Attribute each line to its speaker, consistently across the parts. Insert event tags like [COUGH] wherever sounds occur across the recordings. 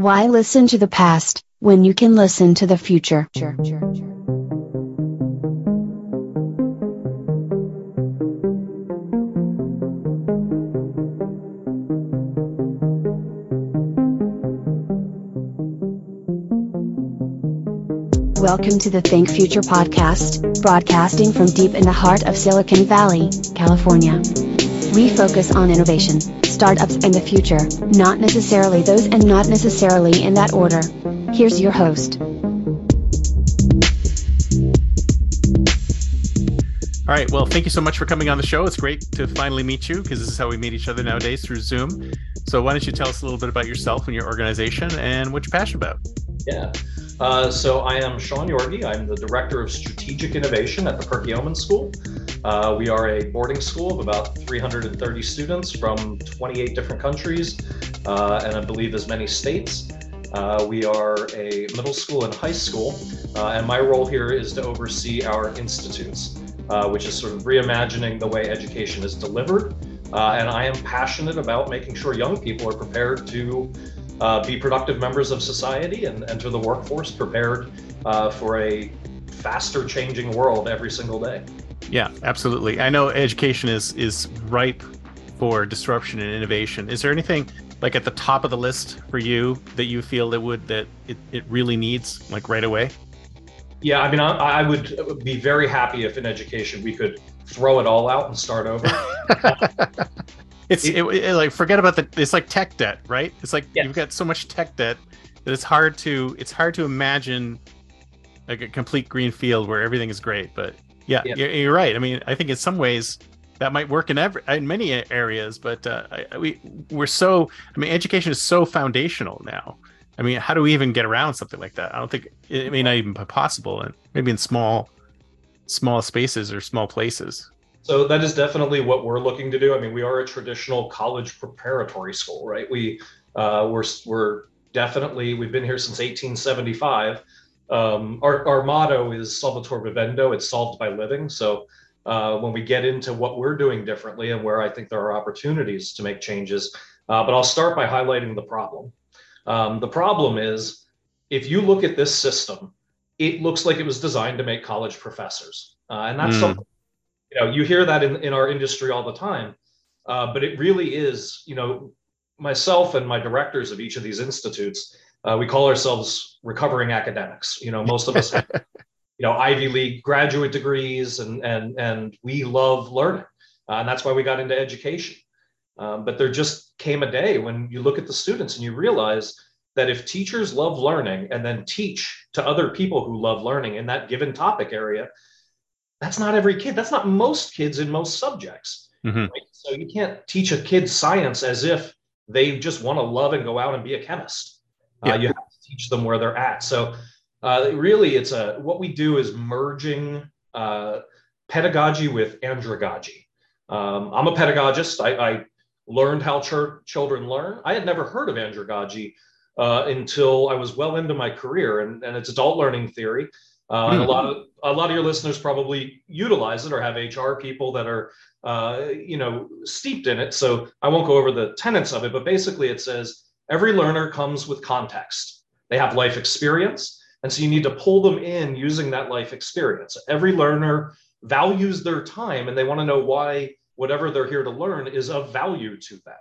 Speaker 1: Why listen to the past when you can listen to the future? Welcome to the Think Future podcast, broadcasting from deep in the heart of Silicon Valley, California. We focus on innovation, startups, in the future, not necessarily those and not necessarily in that order. Here's your host.
Speaker 2: All right. Well, thank you so much for coming on the show. It's great to finally meet you because this is how we meet each other nowadays through Zoom. So, why don't you tell us a little bit about yourself and your organization and what you're passionate about?
Speaker 3: Yeah. Uh, so I am Shaun Yorgey. I'm the Director of Strategic Innovation at the Perkiomen School. Uh, we are a boarding school of about 330 students from 28 different countries uh, and I believe as many states. Uh, we are a middle school and high school, uh, and my role here is to oversee our institutes, uh, which is sort of reimagining the way education is delivered. and I am passionate about making sure young people are prepared to uh, be productive members of society and enter the workforce prepared uh, for a faster changing world every single day.
Speaker 2: Yeah, absolutely. I know education is is ripe for disruption and innovation. Is there anything like at the top of the list for you that you feel that would that it, it really needs like right away?
Speaker 3: Yeah, I mean, I, I would be very happy if in education we could throw it all out and start over. [LAUGHS] [LAUGHS]
Speaker 2: It's it, it, like forget about the. It's like tech debt, right? It's like you've got so much tech debt that it's hard to it's hard to imagine like a complete green field where everything is great. But yeah, yeah. You're, you're, right. I mean, I think in some ways that might work in every in many areas, but uh, I, we we're so. I mean, education is so foundational now. I mean, how do we even get around something like that? I don't think it may not even be possible, and maybe in small small spaces or small places.
Speaker 3: So that is definitely what we're looking to do. I mean, we are a traditional college preparatory school, right? We uh, we're we're definitely we've been here since 1875. Um, our our motto is "Solvitur vivendo." It's solved by living. So uh, when we get into what we're doing differently and where I think there are opportunities to make changes, uh, but I'll start by highlighting the problem. Um, the problem is if you look at this system, it looks like it was designed to make college professors, uh, and that's mm. something you know you hear that in, in our industry all the time uh, but it really is you know myself and my directors of each of these institutes uh, we call ourselves recovering academics you know most of us have [LAUGHS] you know ivy league graduate degrees and and and we love learning uh, and that's why we got into education um, but there just came a day when you look at the students and you realize that if teachers love learning and then teach to other people who love learning in that given topic area that's not every kid. That's not most kids in most subjects. Mm-hmm. Right? So you can't teach a kid science as if they just want to love and go out and be a chemist. Uh, yeah. Uh, you have to teach them where they're at. So uh, really, it's a what we do is merging uh, pedagogy with andragogy. Um, I'm a pedagogist. I, I learned how ch- children learn. I had never heard of andragogy uh, until I was well into my career, and, and it's adult learning theory. Uh, and a lot of a lot of your listeners probably utilize it or have HR people that are uh, you know steeped in it. So I won't go over the tenets of it, but basically it says every learner comes with context. They have life experience, and so you need to pull them in using that life experience. Every learner values their time, and they want to know why whatever they're here to learn is of value to them.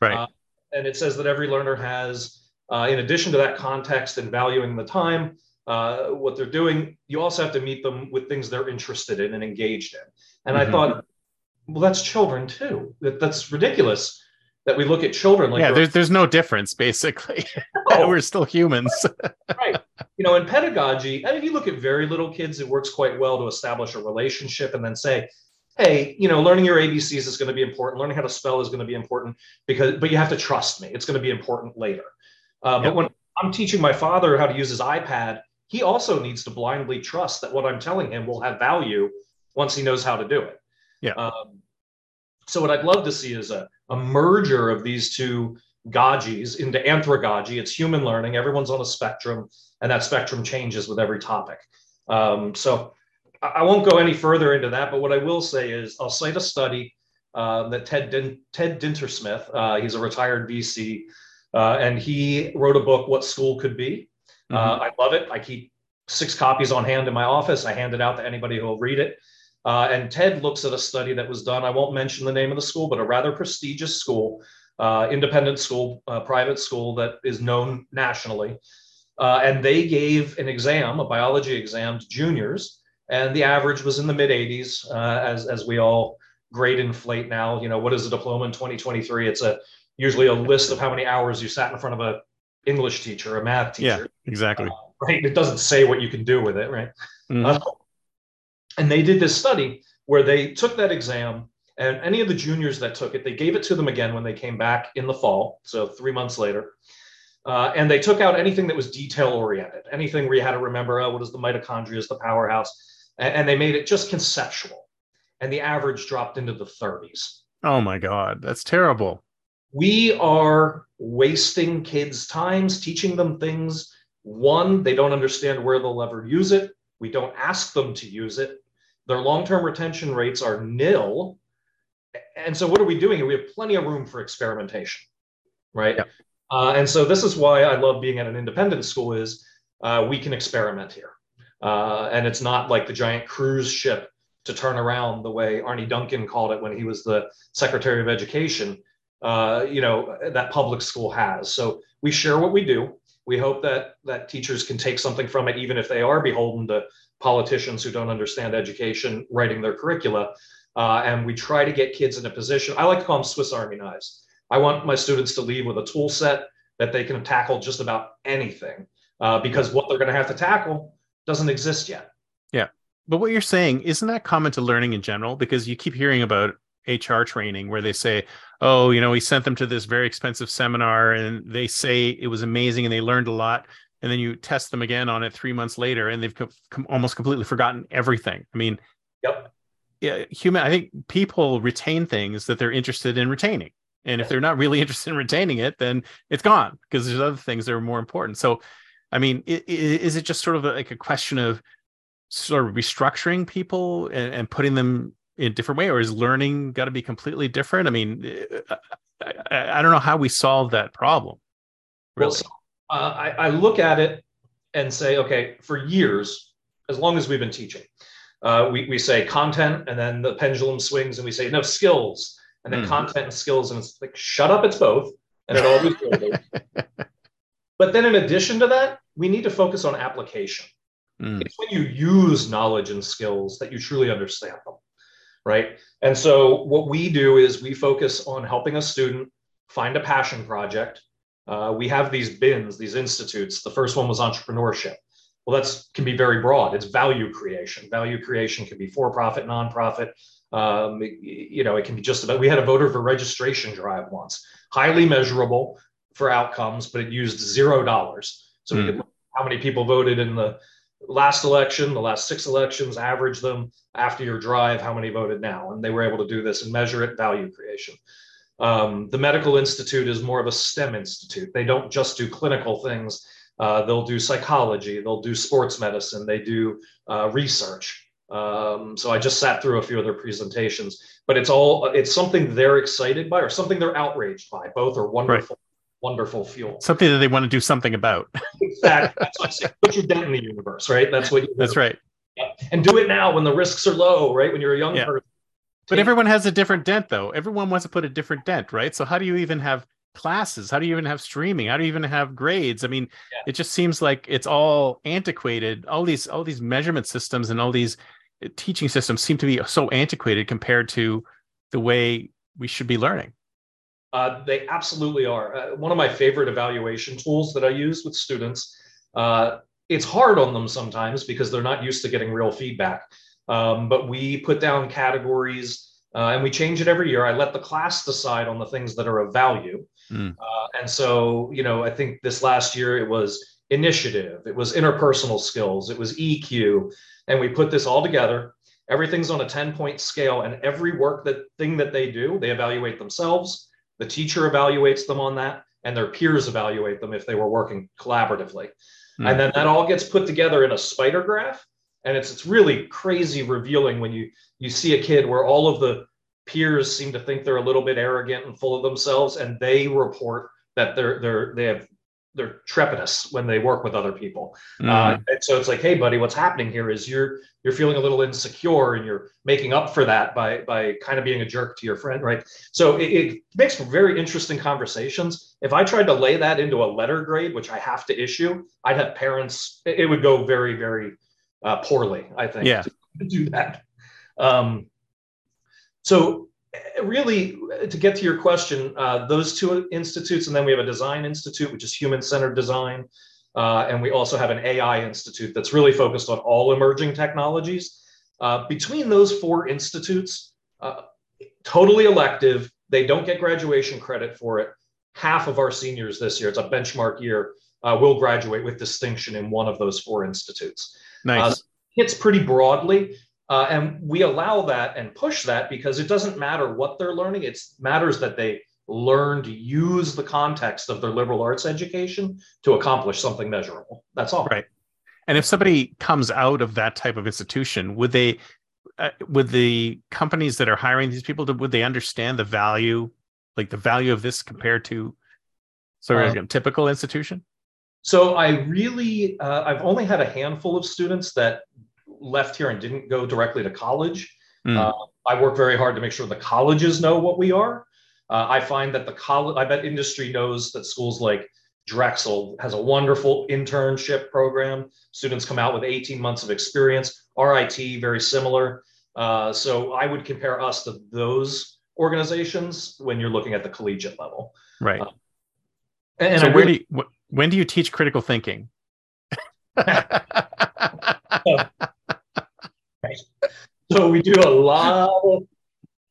Speaker 2: Right. Uh,
Speaker 3: and it says that every learner has, uh, in addition to that context and valuing the time, uh, what they're doing, you also have to meet them with things they're interested in and engaged in. And mm-hmm. I thought, well, that's children too. That, that's ridiculous that we look at children like
Speaker 2: yeah, there's there's no difference basically. [LAUGHS] Oh. We're still humans. [LAUGHS]
Speaker 3: right. You know, in pedagogy, and if you look at very little kids, it works quite well to establish a relationship and then say, hey, you know, learning your ABCs is going to be important. Learning how to spell is going to be important because, but you have to trust me. It's going to be important later. Uh, yep. But when I'm teaching my father how to use his iPad, he also needs to blindly trust that what I'm telling him will have value once he knows how to do it.
Speaker 2: Yeah. Um,
Speaker 3: so what I'd love to see is a, a merger of these two gojis into anthragogy. It's human learning. Everyone's on a spectrum, and that spectrum changes with every topic. Um, so I, I, won't go any further into that, but what I will say is I'll cite a study uh, that Ted Din- Ted Dintersmith, uh, he's a retired VC, uh, and he wrote a book, What School Could Be. Uh, mm-hmm. I love it. I keep six copies on hand in my office. I hand it out to anybody who will read it. Uh, and Ted looks at a study that was done. I won't mention the name of the school, but a rather prestigious school, uh, independent school, uh, private school that is known nationally. Uh, and they gave an exam, a biology exam to juniors, and the average was in the mid 80s, uh, as, as we all grade inflate now. You know, what is a diploma in 2023? It's a usually a list of how many hours you sat in front of a English teacher, a math teacher.
Speaker 2: Yeah, exactly. Uh,
Speaker 3: right. It doesn't say what you can do with it, right? Mm-hmm. And they did this study where they took that exam, and any of the juniors that took it, they gave it to them again when they came back in the fall, so three months later. Uh, and they took out anything that was detail oriented, anything where you had to remember, oh, what is the mitochondria, is the powerhouse, and, and they made it just conceptual. And the average dropped into the 30s.
Speaker 2: Oh my God, that's terrible.
Speaker 3: We are wasting kids' times, teaching them things. One, they don't understand where they'll ever use it. We don't ask them to use it. Their long term retention rates are nil. And so, what are we doing here? We have plenty of room for experimentation, right? Uh, and so, this is why I love being at an independent school is uh, we can experiment here. Uh, and it's not like the giant cruise ship to turn around the way Arne Duncan called it when he was the Secretary of Education. Uh, you know that public school has. So we share what we do. We hope that that teachers can take something from it, even if they are beholden to politicians who don't understand education writing their curricula. Uh, and we try to get kids in a position. I like to call them Swiss Army knives. I want my students to leave with a tool set that they can tackle just about anything, uh, because what they're going to have to tackle doesn't exist yet.
Speaker 2: Yeah, but what you're saying isn't that common to learning in general? Because you keep hearing about HR training where they say, oh, you know, we sent them to this very expensive seminar and they say it was amazing and they learned a lot. And then you test them again on it three months later and they've com- almost completely forgotten everything. I mean,
Speaker 3: yep.
Speaker 2: Yeah, human. I think people retain things that they're interested in retaining, and if they're not really [LAUGHS] interested in retaining it, then it's gone because there's other things that are more important. So, I mean, is it just sort of like a question of sort of restructuring people and, and putting them in a different way, or is learning got to be completely different? I mean, I, I, I, don't know how we solve that problem. Really, well, so,
Speaker 3: uh, I, I look at it and say, okay, for years, as long as we've been teaching, uh, we, we say content, and then the pendulum swings, and we say no skills, and then mm. content and skills, and it's like shut up, it's both, and it always goes. [LAUGHS] but then, in addition to that, we need to focus on application. Mm. It's when you use knowledge and skills that you truly understand them right? And so what we do is we focus on helping a student find a passion project. Uh, we have these bins, these institutes. The first one was entrepreneurship. Well, that's can be very broad. It's value creation. Value creation can be for-profit, nonprofit. Um, you know, it can be just about. We had a voter for registration drive once, highly measurable for outcomes, but it used zero dollars. So mm. we hmm. could how many people voted in the last election, the last six elections, average them after your drive, how many voted now? And they were able to do this and measure it, value creation. Um, the Medical Institute is more of a STEM institute. They don't just do clinical things, uh, they'll do psychology, they'll do sports medicine, they do uh, research. Um, so I just sat through a few of their presentations, but it's all it's something they're excited by or something they're outraged by. Both are wonderful wonderful fuel.
Speaker 2: Something that they want to do something about.
Speaker 3: exactly. That's what I say. Put your dent in the universe, right? That's what.
Speaker 2: That's right.
Speaker 3: And do it now when the risks are low, right? When you're a young yeah. person.
Speaker 2: But everyone has a different dent, though. Everyone wants to put a different dent, right? So how do you even have classes? How do you even have streaming? How do you even have grades? I mean, yeah. it just seems like it's all antiquated. All these all these measurement systems and all these uh, teaching systems seem to be so antiquated compared to the way we should be learning.
Speaker 3: Uh, they absolutely are. Uh, one of my favorite evaluation tools that I use with students. Uh, it's hard on them sometimes because they're not used to getting real feedback. Um, but we put down categories uh, and we change it every year. I let the class decide on the things that are of value. Mm. and so, you know, I think this last year it was initiative, it was interpersonal skills, it was EQ, and we put this all together. Everything's on a 10 point scale, and every work that thing that they do, they evaluate themselves the teacher evaluates them on that, and their peers evaluate them if they were working collaboratively. Mm. And then that all gets put together in a spider graph. And it's it's really crazy revealing when you you see a kid where all of the peers seem to think they're a little bit arrogant and full of themselves, and they report that they're they're they have they're trepidous when they work with other people. Mm. Uh, and so it's like, hey, buddy, what's happening here is you're you're feeling a little insecure, and you're making up for that by by kind of being a jerk to your friend, right? So it, it makes for very interesting conversations. If I tried to lay that into a letter grade, which I have to issue, I'd have parents. It would go very very uh, poorly. I think.
Speaker 2: Yeah.
Speaker 3: To, to do that. Um, so really to get to your question uh, those two institutes and then we have a design institute which is human-centered design uh, and we also have an ai institute that's really focused on all emerging technologies uh, between those four institutes uh, totally elective they don't get graduation credit for it half of our seniors this year it's a benchmark year uh, will graduate with distinction in one of those four institutes
Speaker 2: nice
Speaker 3: uh, hits pretty broadly uh, and we allow that and push that because it doesn't matter what they're learning. It matters that they learn to use the context of their liberal arts education to accomplish something measurable. That's all.
Speaker 2: Right. And if somebody comes out of that type of institution, would they, uh, would the companies that are hiring these people, would they understand the value, like the value of this compared to sort of uh, a typical institution?
Speaker 3: So I really, uh, I've only had a handful of students that left here and didn't go directly to college. Mm. Uh, I work very hard to make sure the colleges know what we are. Uh, I find that the college, I bet industry knows that schools like Drexel has a wonderful internship program. Students come out with 18 months of experience. RIT, very similar. Uh, so I would compare us to those organizations when you're looking at the collegiate level.
Speaker 2: Right. Uh, and, so, where really, do you, when do you teach critical thinking?
Speaker 3: Right. [LAUGHS] So we do a lot of,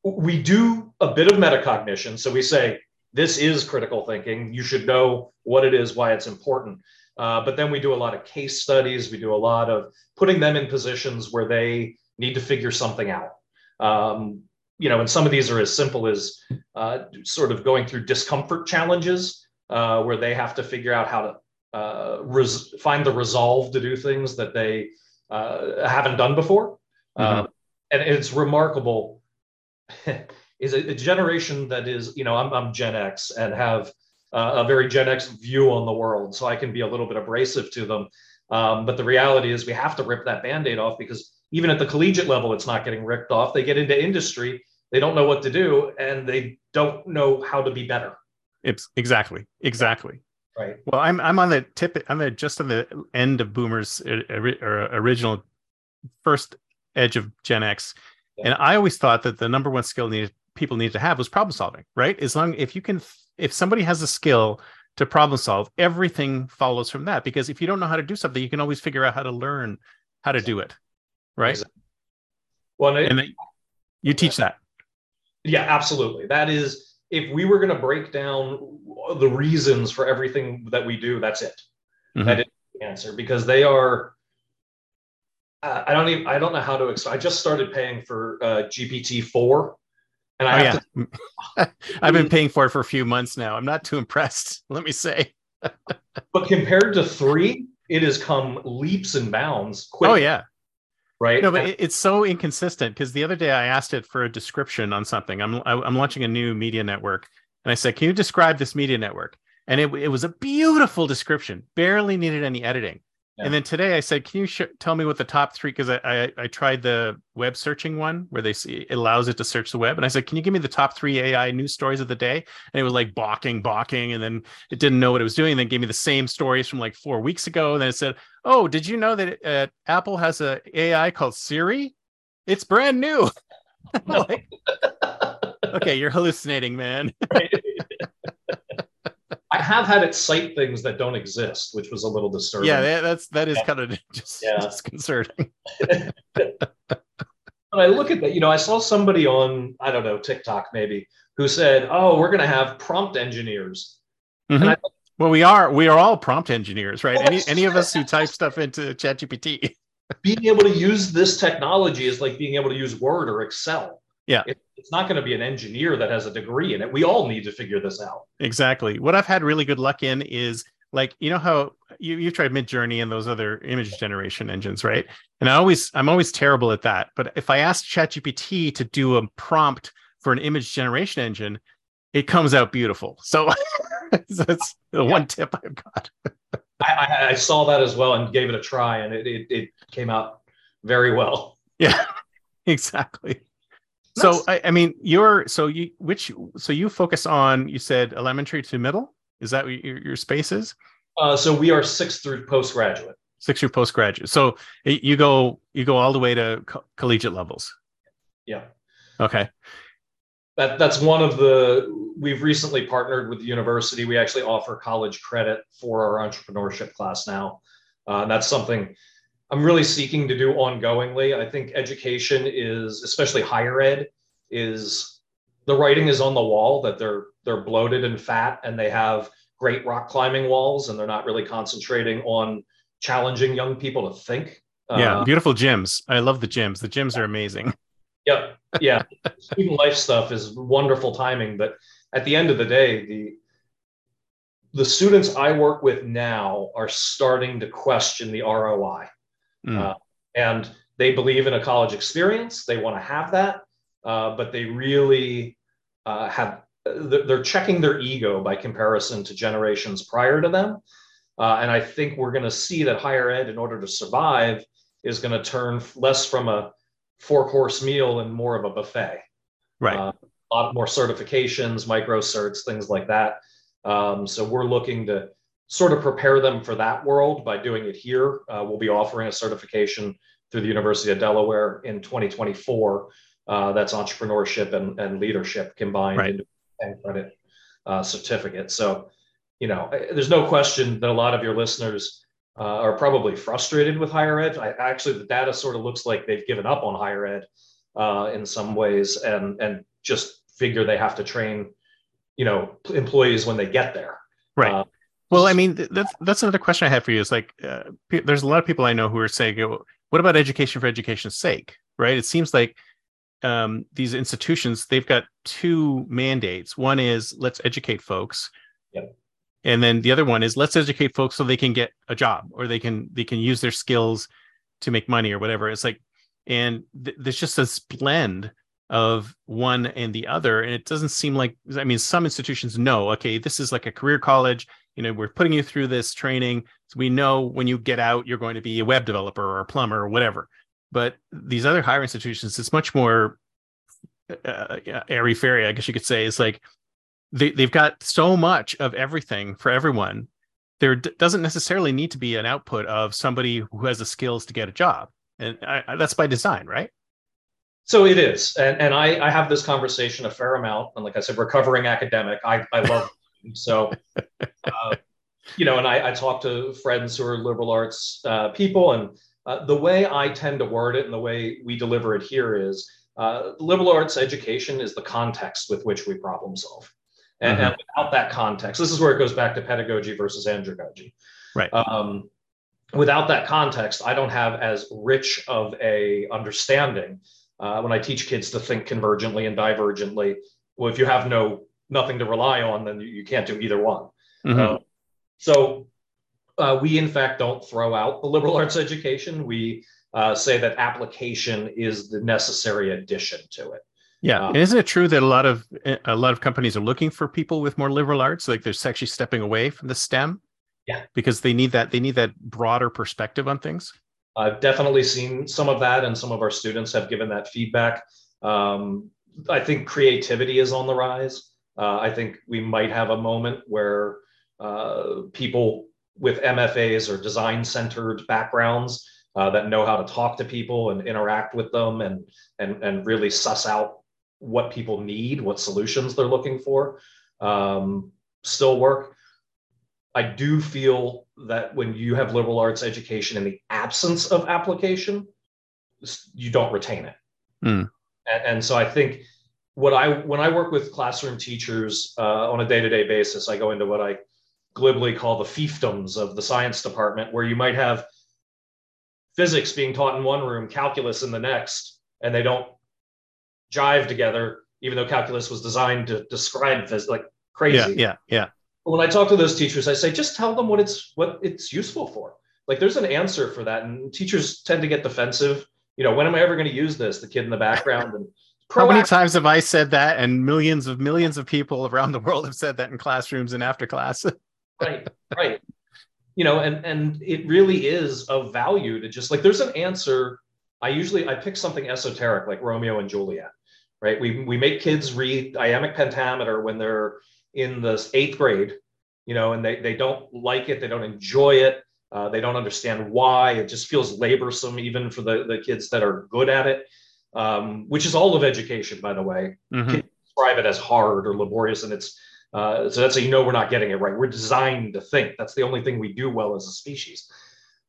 Speaker 3: we do a bit of metacognition. So we say, this is critical thinking. You should know what it is, why it's important. Uh, but then we do a lot of case studies. We do a lot of putting them in positions where they need to figure something out. Um, you know, and some of these are as simple as uh, sort of going through discomfort challenges uh, where they have to figure out how to uh, res- find the resolve to do things that they uh, haven't done before. Mm-hmm. Uh, and it's remarkable. [LAUGHS] is a, a, generation that is, you know, I'm, I'm Gen X and have uh, a very Gen X view on the world, so I can be a little bit abrasive to them. Um, but the reality is, we have to rip that band-aid off because even at the collegiate level, it's not getting ripped off. They get into industry, they don't know what to do, and they don't know how to be better.
Speaker 2: It's exactly, exactly.
Speaker 3: Right.
Speaker 2: Well, I'm I'm on the tip. I'm just on the end of Boomers uh, or original first edge of Gen X, yeah. and I always thought that the number one skill needed people need to have was problem solving. Right. As long if you can, if somebody has a skill to problem solve, everything follows from that. Because if you don't know how to do something, you can always figure out how to learn how to do it. Right. Exactly.
Speaker 3: Well, and,
Speaker 2: it, you teach that.
Speaker 3: Yeah, absolutely. That is if we were going to break down the reasons for everything that we do, that's it. Mm-hmm. That is the answer because they are. Uh, I don't even. I don't know how to explain. I just started paying for uh, GPT four,
Speaker 2: and I oh, have yeah. to. [LAUGHS] I've been paying for it for a few months now. I'm not too impressed. [LAUGHS] Let me say.
Speaker 3: but compared to three, it has come leaps and bounds.
Speaker 2: Quick. Oh yeah,
Speaker 3: right?
Speaker 2: No, but it's so inconsistent because the other day I asked it for a description on something. I'm I'm launching a new media network, and I said, "Can you describe this media network?" And it it was a beautiful description, barely needed any editing. Yeah. And then today I said, "Can you sh- tell me what the top three? Because I, I, I tried the web searching one where they see it allows it to search the web, and I said, "Can you give me the top three AI news stories of the day?" And it was like balking, balking, and then it didn't know what it was doing. And then gave me the same stories from like four weeks ago. And then it said, "Oh, did you know that uh, Apple has a AI called Siri? It's brand new." [LAUGHS] like, okay, you're hallucinating, man. [LAUGHS] [LAUGHS]
Speaker 3: I have had it cite things that don't exist, which was a little disturbing.
Speaker 2: Yeah, that's that is yeah. kind of [LAUGHS] just yeah. disconcerting. [LAUGHS] [LAUGHS]
Speaker 3: when I look at that, you know, I saw somebody on I don't know TikTok maybe who said, "Oh, we're going to have prompt engineers."
Speaker 2: Mm-hmm. I, well, we are we are all prompt engineers, right? any any of us who type stuff into ChatGPT.
Speaker 3: being able to use this technology is like being able to use Word or Excel.
Speaker 2: Yeah.
Speaker 3: It's not going to be an engineer that has a degree in it. We all need to figure this out.
Speaker 2: Exactly. What I've had really good luck in is like, you know how you, you've tried Midjourney and those other image generation engines, right? And I always, I'm always terrible at that. But if I ask ChatGPT to do a prompt for an image generation engine, it comes out beautiful. So, [LAUGHS] so that's the yeah. one tip I've got.
Speaker 3: I, I, saw that as well and gave it a try, and it, it, it came out very well.
Speaker 2: Yeah, [LAUGHS] exactly. So I, I, mean, you're so you which so you focus on you said elementary to middle. Is that what your, your space is?
Speaker 3: Uh, so we are sixth through postgraduate.
Speaker 2: Six through postgraduate. So you go you go all the way to co- collegiate levels.
Speaker 3: Yeah.
Speaker 2: Okay.
Speaker 3: That that's one of the we've recently partnered with the university. We actually offer college credit for our entrepreneurship class now. Uh, and that's something I'm really seeking to do ongoingly. I think education is, especially higher ed, is the writing is on the wall that they're they're bloated and fat and they have great rock climbing walls and they're not really concentrating on challenging young people to think.
Speaker 2: Yeah, uh, beautiful gyms. I love the gyms. The gyms are amazing. [LAUGHS]
Speaker 3: Yep. Yeah. Student life stuff is wonderful timing, but at the end of the day, the the students I work with now are starting to question the ROI. Mm. Uh, and they believe in a college experience. They want to have that, uh, but they really uh, have, they're checking their ego by comparison to generations prior to them. Uh, and I think we're going to see that higher ed, in order to survive, is going to turn less from a four course meal and more of a buffet.
Speaker 2: Right. Uh,
Speaker 3: a lot more certifications, micro certs, things like that. Um, so we're looking to sort of prepare them for that world by doing it here. Uh, we'll be offering a certification through the University of Delaware in 2024. Uh, that's entrepreneurship and, and leadership combined right. into a credit uh, certificate. So, you know, there's no question that a lot of your listeners uh, are probably frustrated with higher ed. I, actually, the data sort of looks like they've given up on higher ed uh, in some ways, and and just figure they have to train, you know, employees when they get there.
Speaker 2: Right. Well, I mean, that's that's another question I have for you. Is like, uh, there's a lot of people I know who are saying, "What about education for education's sake?" Right? It seems like um, these institutions they've got two mandates. One is let's educate folks,
Speaker 3: yep.
Speaker 2: and then the other one is let's educate folks so they can get a job or they can they can use their skills to make money or whatever. It's like, and th- there's just this blend of one and the other, and it doesn't seem like. I mean, some institutions know, okay, this is like a career college you know we're putting you through this training. So we know when you get out you're going to be a web developer or a plumber or whatever. But these other higher institutions it's much more uh, uh airy fairy i guess you could say. It's like they, they've got so much of everything for everyone. There d- doesn't necessarily need to be an output of somebody who has the skills to get a job. And I, I, that's by design right?
Speaker 3: So it is. And, and I, I have this conversation a fair amount. And like i said recovering academic. I, I love so, uh, you know, and I, I talk to friends who are liberal arts uh, people, and uh, the way I tend to word it and the way we deliver it here is uh, liberal arts education is the context with which we problem solve. And, mm-hmm. and, without that context, this is where it goes back to pedagogy versus andragogy.
Speaker 2: Right.
Speaker 3: Um, without that context, I don't have as rich of a understanding uh, when I teach kids to think convergently and divergently. Well, if you have no nothing to rely on, then you, you can't do either one. Mm-hmm. Uh, so uh, we, in fact, don't throw out the liberal [LAUGHS] arts education. We uh, say that application is the necessary addition to it.
Speaker 2: Yeah, um, isn't it true that a lot of a lot of companies are looking for people with more liberal arts? Like they're actually stepping away from the STEM.
Speaker 3: Yeah,
Speaker 2: because they need that they need that broader perspective on things.
Speaker 3: I've definitely seen some of that, and some of our students have given that feedback. Um, I think creativity is on the rise. Uh, I think we might have a moment where uh, people with MFAs or design centered backgrounds uh, that know how to talk to people and interact with them and, and, and really suss out what people need, what solutions they're looking for, um, still work. I do feel that when you have liberal arts education in the absence of application, you don't retain it. Mm. And, and so I think what I when I work with classroom teachers uh, on a day-to-day basis, I go into what I glibly call the fiefdoms of the science department, where you might have physics being taught in one room, calculus in the next, and they don't jive together, even though calculus was designed to describe physics like crazy.
Speaker 2: Yeah, yeah, yeah.
Speaker 3: When I talk to those teachers, I say just tell them what it's what it's useful for. Like there's an answer for that, and teachers tend to get defensive. You know, when am I ever going to use this? The kid in the background and
Speaker 2: How many times have I said that? And millions of millions of people around the world have said that in classrooms and after class. [LAUGHS]
Speaker 3: right, right. You know, and and it really is of value to just like there's an answer. I usually I pick something esoteric like Romeo and Juliet, right? We we make kids read iambic pentameter when they're in the eighth grade, you know, and they they don't like it, they don't enjoy it, uh, they don't understand why. It just feels laborsome even for the the kids that are good at it um, which is all of education, by the way. Mm-hmm. describe it as hard or laborious, and it's uh, so that's how you know we're not getting it right. We're designed to think. That's the only thing we do well as a species.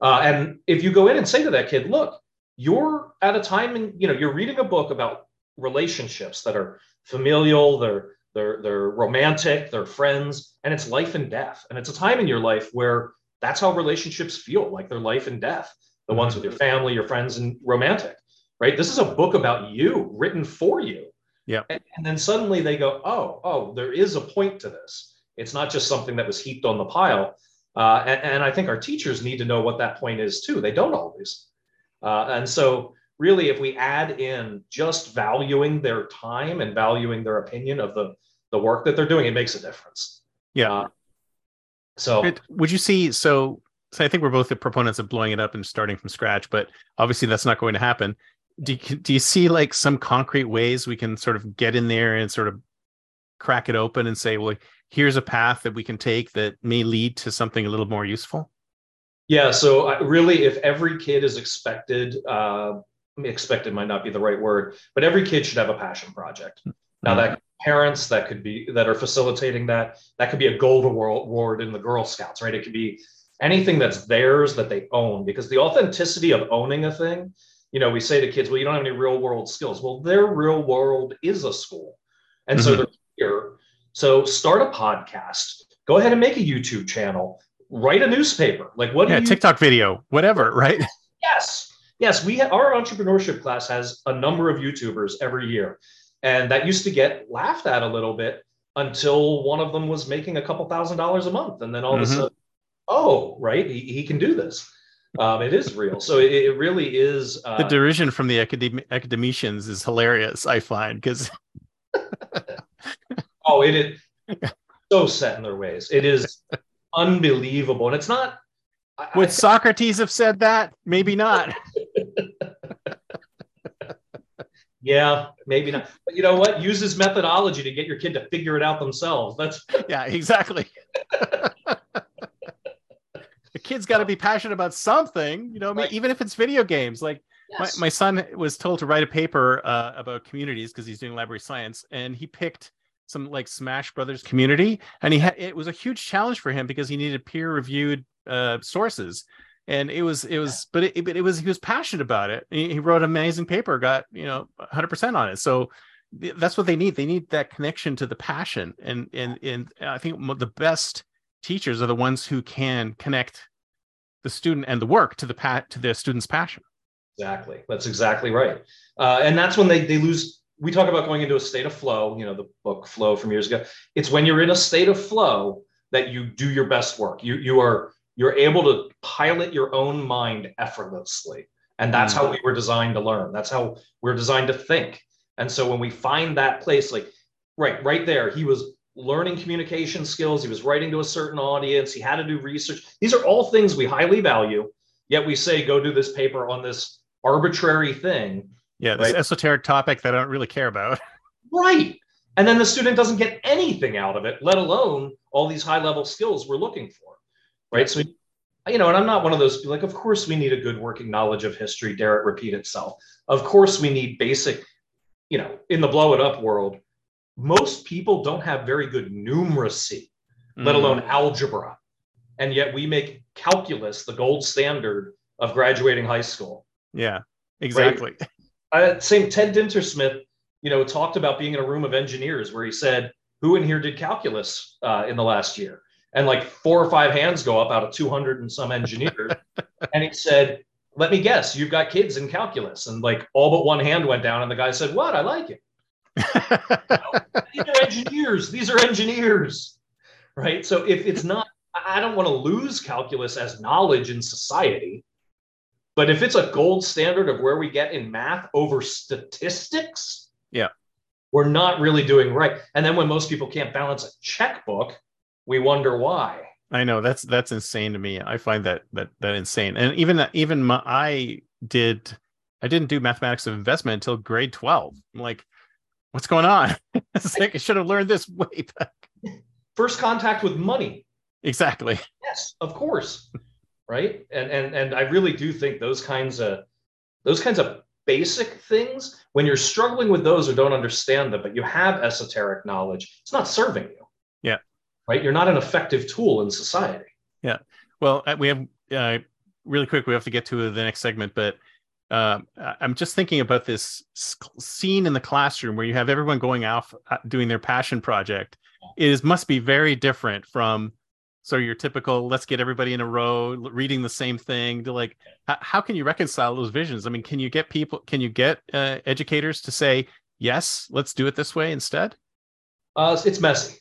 Speaker 3: Uh, and if you go in and say to that kid, "Look, you're at a time, and you know you're reading a book about relationships that are familial, they're they're they're romantic, they're friends, and it's life and death. And it's a time in your life where that's how relationships feel, like they're life and death. The mm-hmm. ones with your family, your friends, and romantic right? This is a book about you, written for you.
Speaker 2: Yeah.
Speaker 3: And, and, then suddenly they go, oh, oh, there is a point to this. It's not just something that was heaped on the pile. Uh, and, and, I think our teachers need to know what that point is too. They don't always. Uh, and so, really, if we add in just valuing their time and valuing their opinion of the the work that they're doing, it makes a difference.
Speaker 2: Yeah. Uh,
Speaker 3: so,
Speaker 2: would you see? So, so I think we're both the proponents of blowing it up and starting from scratch, but obviously that's not going to happen do you, do you see like some concrete ways we can sort of get in there and sort of crack it open and say well here's a path that we can take that may lead to something a little more useful?
Speaker 3: Yeah so I, really if every kid is expected uh, expected might not be the right word but every kid should have a passion project. Now that parents that could be that are facilitating that. That could be a gold award in the girl scouts right? It could be anything that's theirs that they own because the authenticity of owning a thing you know, we say to kids, well, you don't have any real world skills. Well, their real world is a school. And mm-hmm. so they're here. So start a podcast, go ahead and make a YouTube channel, write a newspaper. Like what?
Speaker 2: Yeah, you- TikTok video, whatever, right?
Speaker 3: Yes. Yes. We ha- our entrepreneurship class has a number of YouTubers every year. And that used to get laughed at a little bit until one of them was making a couple thousand dollars a month. And then all mm-hmm. of a mm-hmm. sudden, oh, right, he, he can do this. Um, it is real. So it, it really is.
Speaker 2: Uh, the derision from the academ- academicians is hilarious. I find because. [LAUGHS]
Speaker 3: oh, it is [LAUGHS] so set in their ways. It is unbelievable, and it's not.
Speaker 2: Would I, Socrates have said that? Maybe not. [LAUGHS]
Speaker 3: yeah, maybe not. But you know what? Use this methodology to get your kid to figure it out themselves. That's
Speaker 2: yeah, exactly kid's got to be passionate about something, you know, right. even if it's video games. Like yes. my, my son was told to write a paper uh, about communities because he's doing library science, and he picked some like Smash Brothers community, and he had it was a huge challenge for him because he needed peer reviewed uh, sources. And it was, it was, but it, but it was, he was passionate about it. He, he wrote an amazing paper, got, you know, 100% on it. So that's what they need. They need that connection to the passion. And, and, and I think the best teachers are the ones who can connect the student and the work to the pat to the student's passion.
Speaker 3: Exactly. That's exactly right. Uh, and that's when they they lose we talk about going into a state of flow you know the book flow from years ago. It's when you're in a state of flow that you do your best work. You you are you're able to pilot your own mind effortlessly. And that's mm-hmm. how we were designed to learn. That's how we're designed to think. And so when we find that place like right right there he was learning communication skills. He was writing to a certain audience. He had to do research. These are all things we highly value. Yet we say, go do this paper on this arbitrary thing.
Speaker 2: Yeah, this right? esoteric topic that I don't really care about. [LAUGHS]
Speaker 3: Right. And then the student doesn't get anything out of it, let alone all these high level skills we're looking for. Right. So, you know, and I'm not one of those people like, of course, we need a good working knowledge of history, dare it repeat itself. Of course, we need basic, you know, in the blow it up world, most people don't have very good numeracy, mm. let alone algebra. And yet we make calculus the gold standard of graduating high school.
Speaker 2: Yeah, exactly.
Speaker 3: Right? Uh, same Ted Dintersmith, you know, talked about being in a room of engineers where he said, who in here did calculus uh, in the last year? And like four or five hands go up out of 200 and some engineers. [LAUGHS] and he said, let me guess, you've got kids in calculus. And like all but one hand went down. And the guy said, what? I like it [LAUGHS] these are engineers. These are engineers, right? So if it's not, I don't want to lose calculus as knowledge in society. But if it's a gold standard of where we get in math over statistics,
Speaker 2: Yeah.
Speaker 3: We're not really doing right. And then when most people can't balance a checkbook, we wonder why.
Speaker 2: I know that's that's insane to me. I find that that that insane. And even even my, I did I didn't do mathematics of investment until grade 12. I'm like, what's going on? [LAUGHS] it's like I should have learned this way back.
Speaker 3: First contact with money.
Speaker 2: Exactly.
Speaker 3: Yes, of course. right. And and and I really do think those kinds of those kinds of basic things, when you're struggling with those or don't understand them, but you have esoteric knowledge, it's not serving you.
Speaker 2: Yeah.
Speaker 3: Right. You're not an effective tool in society.
Speaker 2: Yeah. Well, uh, we have uh, really quick. We have to get to the next segment, but uh, I'm just thinking about this scene in the classroom where you have everyone going off uh, doing their passion project. It is must be very different from so your typical let's get everybody in a row reading the same thing to like how, how can you reconcile those visions? I mean can you get people can you get uh, educators to say yes let's do it this way instead
Speaker 3: uh, it's messy.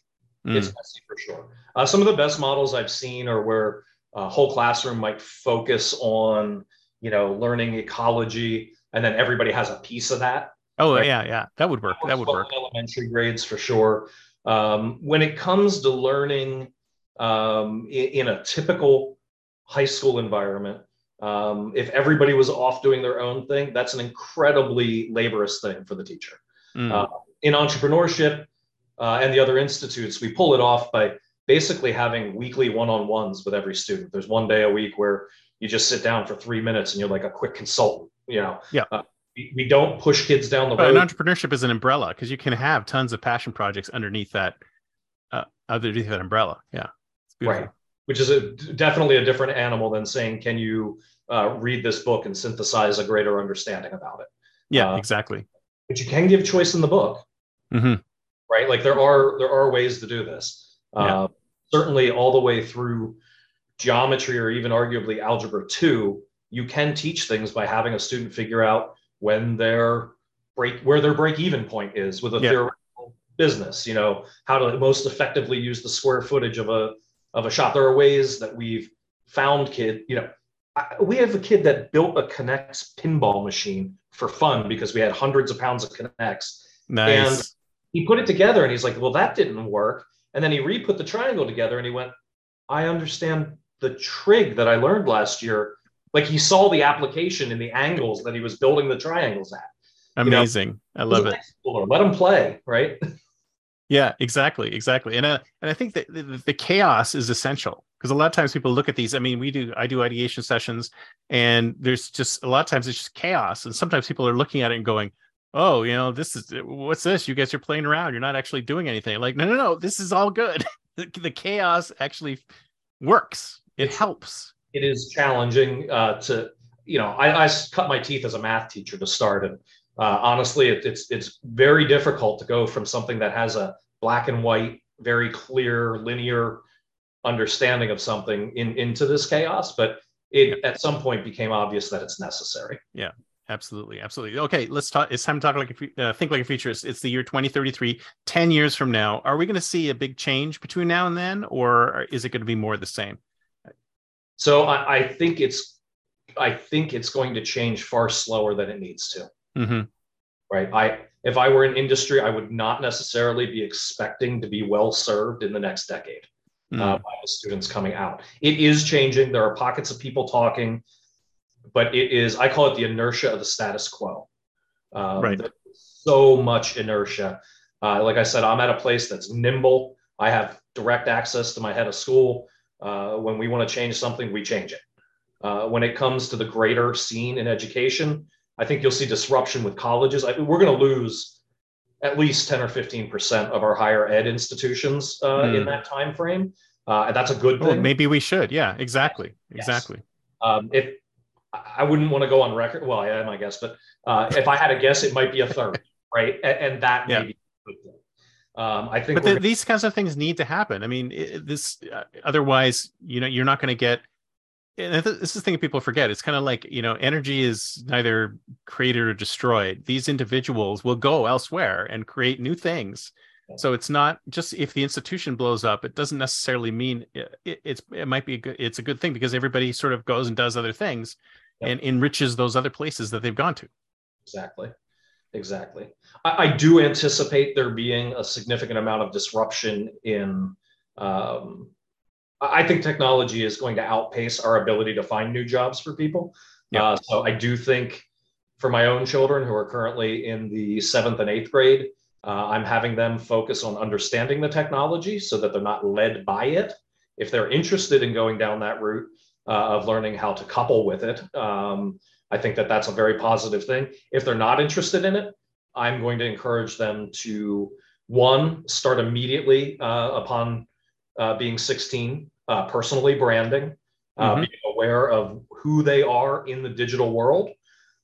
Speaker 3: Mm. it's messy for sure. Uh, some of the best models i've seen are where a whole classroom might focus on you know learning ecology and then everybody has a piece of that
Speaker 2: oh right? yeah yeah that would work that would work
Speaker 3: elementary grades for sure um, when it comes to learning um, in, in, a typical high school environment. Um, if everybody was off doing their own thing, that's an incredibly laborious thing for the teacher. Mm. Uh, in entrepreneurship uh, and the other institutes, we pull it off by basically having weekly one-on-ones with every student. There's one day a week where you just sit down for three minutes and you're like a quick consultant. You know,
Speaker 2: yeah.
Speaker 3: Uh, we, we don't push kids down the
Speaker 2: road. And entrepreneurship is an umbrella because you can have tons of passion projects underneath that uh, underneath that umbrella. Yeah.
Speaker 3: Right. Which is a, definitely a different animal than saying, can you uh, read this book and synthesize a greater understanding about it?
Speaker 2: Yeah, uh, exactly.
Speaker 3: But you can give choice in the book.
Speaker 2: Mm-hmm.
Speaker 3: Right. Like there are there are ways to do this. Yeah. Uh, certainly all the way through geometry or even arguably algebra 2 you can teach things by having a student figure out when their break where their break even point is with a yeah. theoretical business you know how to most effectively use the square footage of a of a shop. There are ways that we've found kid, you know, I, we have a kid that built a K'NEX pinball machine for fun because we had hundreds of pounds of K'NEX.
Speaker 2: Nice.
Speaker 3: And he put it together and he's like, well, that didn't work. And then he re-put the triangle together and he went, I understand the trig that I learned last year. Like he saw the application in the angles that he was building the triangles at.
Speaker 2: Amazing. You know, I love it.
Speaker 3: Let him play, right? [LAUGHS]
Speaker 2: Yeah, exactly, exactly. And uh, and I think that the, the chaos is essential because a lot of times people look at these. I mean, we do I do ideation sessions, and there's just a lot of times it's just chaos, and sometimes people are looking at it and going, "Oh, you know, this is what's this? You guys are playing around. You're not actually doing anything." Like, no, no, no, this is all good. [LAUGHS] the, the chaos actually works. It helps.
Speaker 3: It is challenging uh, to you know. I, I cut my teeth as a math teacher to start, and uh, honestly, it, it's it's very difficult to go from something that has a black and white, very clear, linear understanding of something in, into this chaos. But it at some point became obvious that it's necessary.
Speaker 2: Yeah, absolutely, absolutely. Okay, let's talk. It's time to talk like a uh, think like a futurist. It's the year 2033. Ten years from now, are we going to see a big change between now and then, or is it going to be more the same?
Speaker 3: So I, I think it's I think it's going to change far slower than it needs to.
Speaker 2: Mm-hmm.
Speaker 3: Right. I if I were in industry, I would not necessarily be expecting to be well served in the next decade mm. uh, by the students coming out. It is changing. There are pockets of people talking, but it is I call it the inertia of the status quo.
Speaker 2: Um, right.
Speaker 3: So much inertia. Uh, like I said, I'm at a place that's nimble. I have direct access to my head of school. Uh, when we want to change something, we change it. Uh, when it comes to the greater scene in education, I think you'll see disruption with colleges. I, we're going to lose at least 10 or 15 percent of our higher ed institutions uh, mm. in that time frame. Uh, and that's a good thing. Well,
Speaker 2: maybe we should. Yeah, exactly. Yes. Exactly.
Speaker 3: Um, if I wouldn't want to go on record, well, I am, I guess, but uh, if I had a guess, it might be a third, right? And, and that yeah. may be a good thing. Um, I think,
Speaker 2: but the, gonna... these kinds of things need to happen. I mean, it, this uh, otherwise, you know, you're not going to get and this is the thing people forget. It's kind of like you know energy is neither created or destroyed. These individuals will go elsewhere and create new things. So it's not just if the institution blows up it doesn't necessarily mean it, it it's it might be a good it's a good thing because everybody sort of goes and does other things and enriches those other places that they've gone to.
Speaker 3: Exactly exactly. I, I, do anticipate there being a significant amount of disruption in. Um, I think technology is going to outpace our ability to find new jobs for people. Yep. Uh, so I do think for my own children who are currently in the seventh and eighth grade, uh, I'm having them focus on understanding the technology so that they're not led by it. If they're interested in going down that route uh, of learning how to couple with it, um, I think that that's a very positive thing. If they're not interested in it, I'm going to encourage them to one start immediately uh, upon uh, being 16, uh, personally branding, uh, mm-hmm. being aware of who they are in the digital world,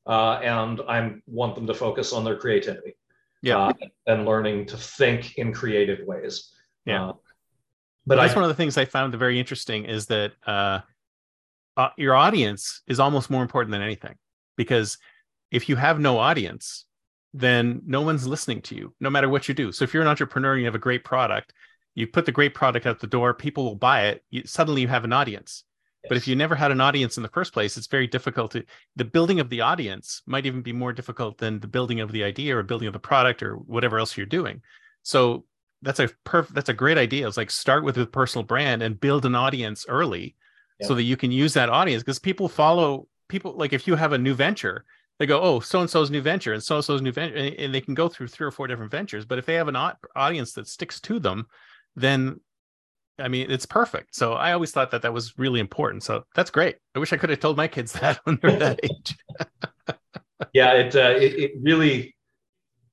Speaker 3: uh, and I want them to focus on their creativity.
Speaker 2: Yeah, uh,
Speaker 3: and learning to think in creative ways.
Speaker 2: Yeah, but that's I, one of the things I found very interesting is that Uh, your audience is almost more important than anything because if you have no audience then no one's listening to you, no matter what you do. So if you're an entrepreneur and you have a great product, you put the great product out the door, people will buy it. You, suddenly you have an audience. Yes. But if you never had an audience in the first place, it's very difficult to. The building of the audience might even be more difficult than the building of the idea or building of the product or whatever else you're doing. So that's a perfect. That's a great idea. It's like start with a personal brand and build an audience early, so that you can use that audience because people follow people. Like if you have a new venture, they go, oh, so and so's new venture and so and so's new venture, and, they can go through three or four different ventures. But if they have an audience that sticks to them, then I mean, it's perfect. So I always thought that that was really important. So that's great. I wish I could have told my kids [LAUGHS] that when they're that [LAUGHS] age.
Speaker 3: yeah, it, uh, it, it really,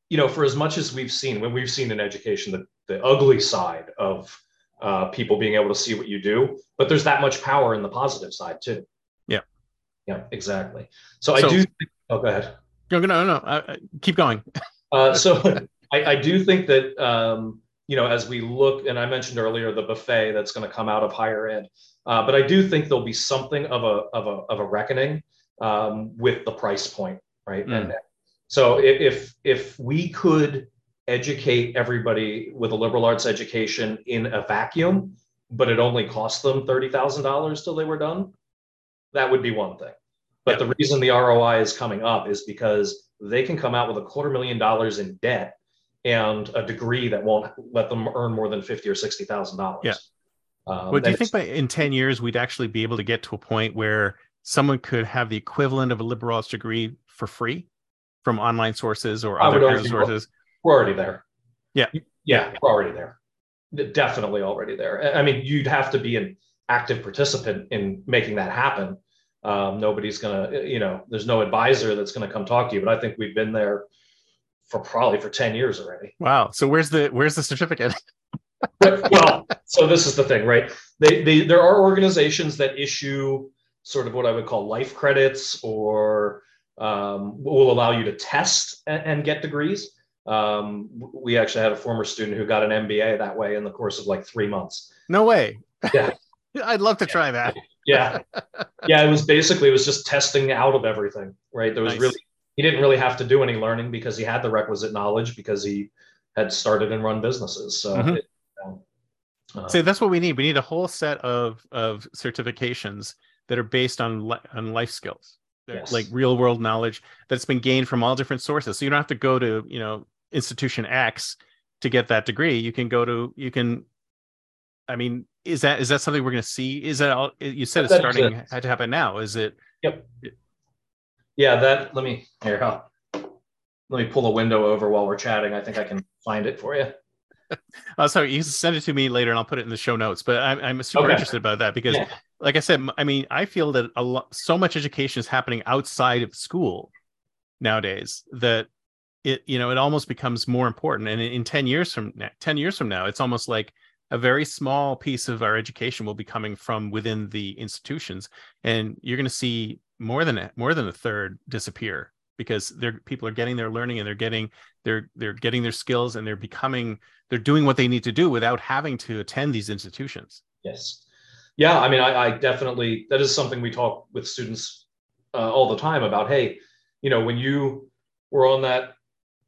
Speaker 3: you know, for as much as we've seen when we've seen in education the the ugly side of uh, people being able to see what you do, but there's that much power in the positive side too.
Speaker 2: Yeah.
Speaker 3: Yeah, exactly. So, so I do. Think, Oh, go ahead.
Speaker 2: No, no, no. Uh, keep going. [LAUGHS]
Speaker 3: uh, so I, I, do think that um, you know, as we look, and I mentioned earlier the buffet that's going to come out of higher ed, uh, but I do think there'll be something of a of a of a reckoning um, with the price point, right? Mm. And so if if we could educate everybody with a liberal arts education in a vacuum, but it only cost them thirty thousand dollars till they were done, that would be one thing. But the reason the ROI is coming up is because they can come out with a quarter million dollars in debt and a degree that won't let them earn more than fifty or sixty thousand dollars.
Speaker 2: Yeah. Um, well, do you think by in ten years we'd actually be able to get to a point where someone could have the equivalent of a liberal arts degree for free from online sources or other kinds of sources?
Speaker 3: We're already there.
Speaker 2: Yeah.
Speaker 3: Yeah, we're already there. Definitely already there. I mean, you'd have to be an active participant in making that happen um, nobody's gonna, you know, there's no advisor that's gonna come talk to you. But I think we've been there for probably for 10 years already.
Speaker 2: Wow. So where's the where's the certificate? [LAUGHS]
Speaker 3: well, so this is the thing, right? They, they there are organizations that issue sort of what I would call life credits or um, will allow you to test and, and get degrees. Um, we actually had a former student who got an MBA that way in the course of like three months.
Speaker 2: No way.
Speaker 3: Yeah. [LAUGHS]
Speaker 2: I'd love to try that
Speaker 3: yeah yeah it was basically it was just testing out of everything right there was nice. really he didn't really have to do any learning because he had the requisite knowledge because he had started and run businesses so mm-hmm. it,
Speaker 2: uh, See, that's what we need. We need a whole set of of certifications that are based on on life skills, yes. like real world knowledge that's been gained from all different sources. So you don't have to go to you know institution X to get that degree. You can go to you can I mean, is that is that something we're going to see? Is that all? You said it's starting it. to happen now. Is it?
Speaker 3: Yep. Yeah. That. Let me here. Huh? Let me pull a window over while we're chatting. I think I can find it for you. [LAUGHS]
Speaker 2: uh, sorry, you can send it to me later, and I'll put it in the show notes. But I'm, I'm super okay. interested about that because, yeah. like I said, I mean, I feel that a lot, so much education is happening outside of school nowadays that it, you know, it almost becomes more important. And in, in ten years from ten years from now, it's almost like a very small piece of our education will be coming from within the institutions and you're going to see more than more than a third disappear because they're people are getting their learning and they're getting they're they're getting their skills and they're becoming they're doing what they need to do without having to attend these institutions
Speaker 3: yes yeah i mean i, I definitely that is something we talk with students uh, all the time about hey you know when you were on that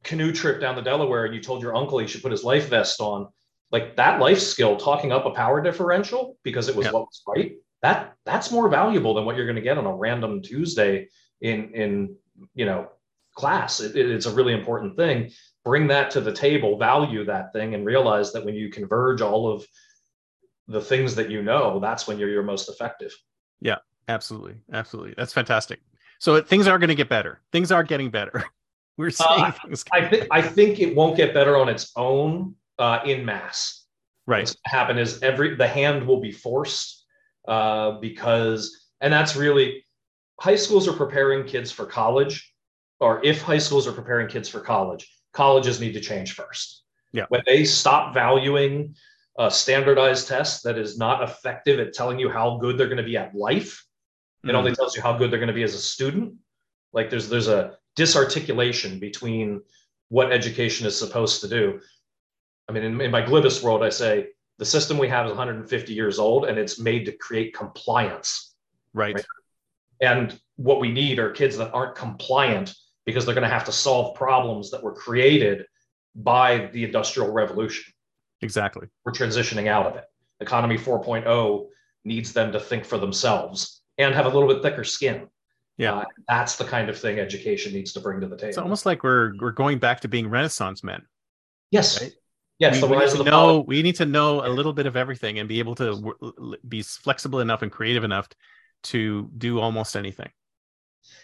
Speaker 3: canoe trip down the delaware and you told your uncle he should put his life vest on like that life skill talking up a power differential because it was what was right that that's more valuable than what you're going to get on a random tuesday in in you know class. It, it, it's a really important thing. Bring that to the table, value that thing, and realize that when you converge all of the things that you know, that's when you're your most effective.
Speaker 2: Yeah, absolutely, absolutely. That's fantastic. So things are going to get better. Things are getting better. [LAUGHS] We're uh, things.
Speaker 3: I think I think it won't get better on its own uh, in mass.
Speaker 2: Right.
Speaker 3: What's happen is every the hand will be forced uh, because, and that's really high schools are preparing kids for college, or if high schools are preparing kids for college, colleges need to change first.
Speaker 2: Yeah.
Speaker 3: When they stop valuing a standardized test that is not effective at telling you how good they're going to be at life, it mm. only tells you how good they're going to be as a student. Like there's there's a disarticulation between what education is supposed to do. I mean, in, in my glibest world, I say the system we have is 150 years old and it's made to create compliance.
Speaker 2: Right. right?
Speaker 3: And what we need are kids that aren't compliant because they're going to have to solve problems that were created by the industrial revolution.
Speaker 2: Exactly.
Speaker 3: We're transitioning out of it. Economy 4.0 needs them to think for themselves and have a little bit thicker skin.
Speaker 2: Yeah, uh,
Speaker 3: that's the kind of thing education needs to bring to the table.
Speaker 2: It's almost like we're we're going back to being Renaissance men.
Speaker 3: Yes. Right? Yes,
Speaker 2: we, we need to know we need to know a little bit of everything and be able to w- be flexible enough and creative enough to do almost anything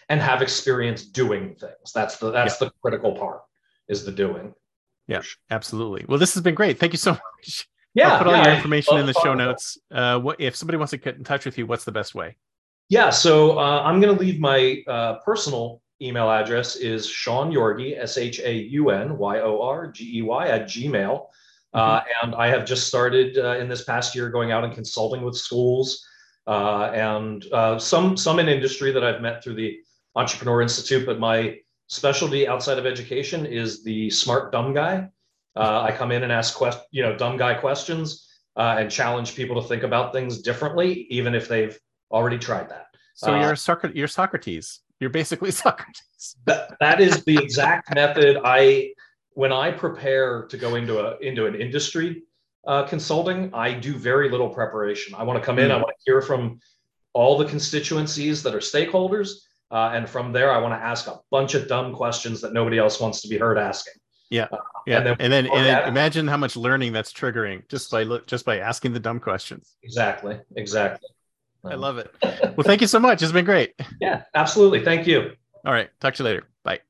Speaker 3: and have experience doing things that's the that's yeah. the critical part is the doing
Speaker 2: yeah absolutely well this has been great thank you so [LAUGHS] much
Speaker 3: yeah
Speaker 2: I'll put all
Speaker 3: yeah,
Speaker 2: your information in the show notes uh what if somebody wants to get in touch with you what's the best way
Speaker 3: yeah so uh, i'm going to leave my uh, personal email address is Shaun Yorgey, S H A U N Y O R G E Y, at Gmail. Uh, mm-hmm. and I have just started uh, in this past year going out and consulting with schools uh, and uh, some some in industry that I've met through the Entrepreneur Institute. But my specialty outside of education is the smart dumb guy. Uh, I come in and ask quest, you know, dumb guy questions uh, and challenge people to think about things differently, even if they've already tried that.
Speaker 2: So you're Socrates. You're Socrates. You're basically [LAUGHS] Socrates.
Speaker 3: that, that is the exact method I when I prepare to go into a into an industry uh, consulting, I do very little preparation. I want to come in, I hmm. want to hear from all the constituencies that are stakeholders, uh, and from there, I want to ask a bunch of dumb questions that nobody else wants to be heard asking.
Speaker 2: Yeah, uh, yeah, and then, and then, and then imagine how much learning that's triggering just by just by asking the dumb questions.
Speaker 3: Exactly, exactly.
Speaker 2: I love it. Well, thank you so much. It's been great.
Speaker 3: Yeah, absolutely. Thank you.
Speaker 2: All right. Talk to you later. Bye.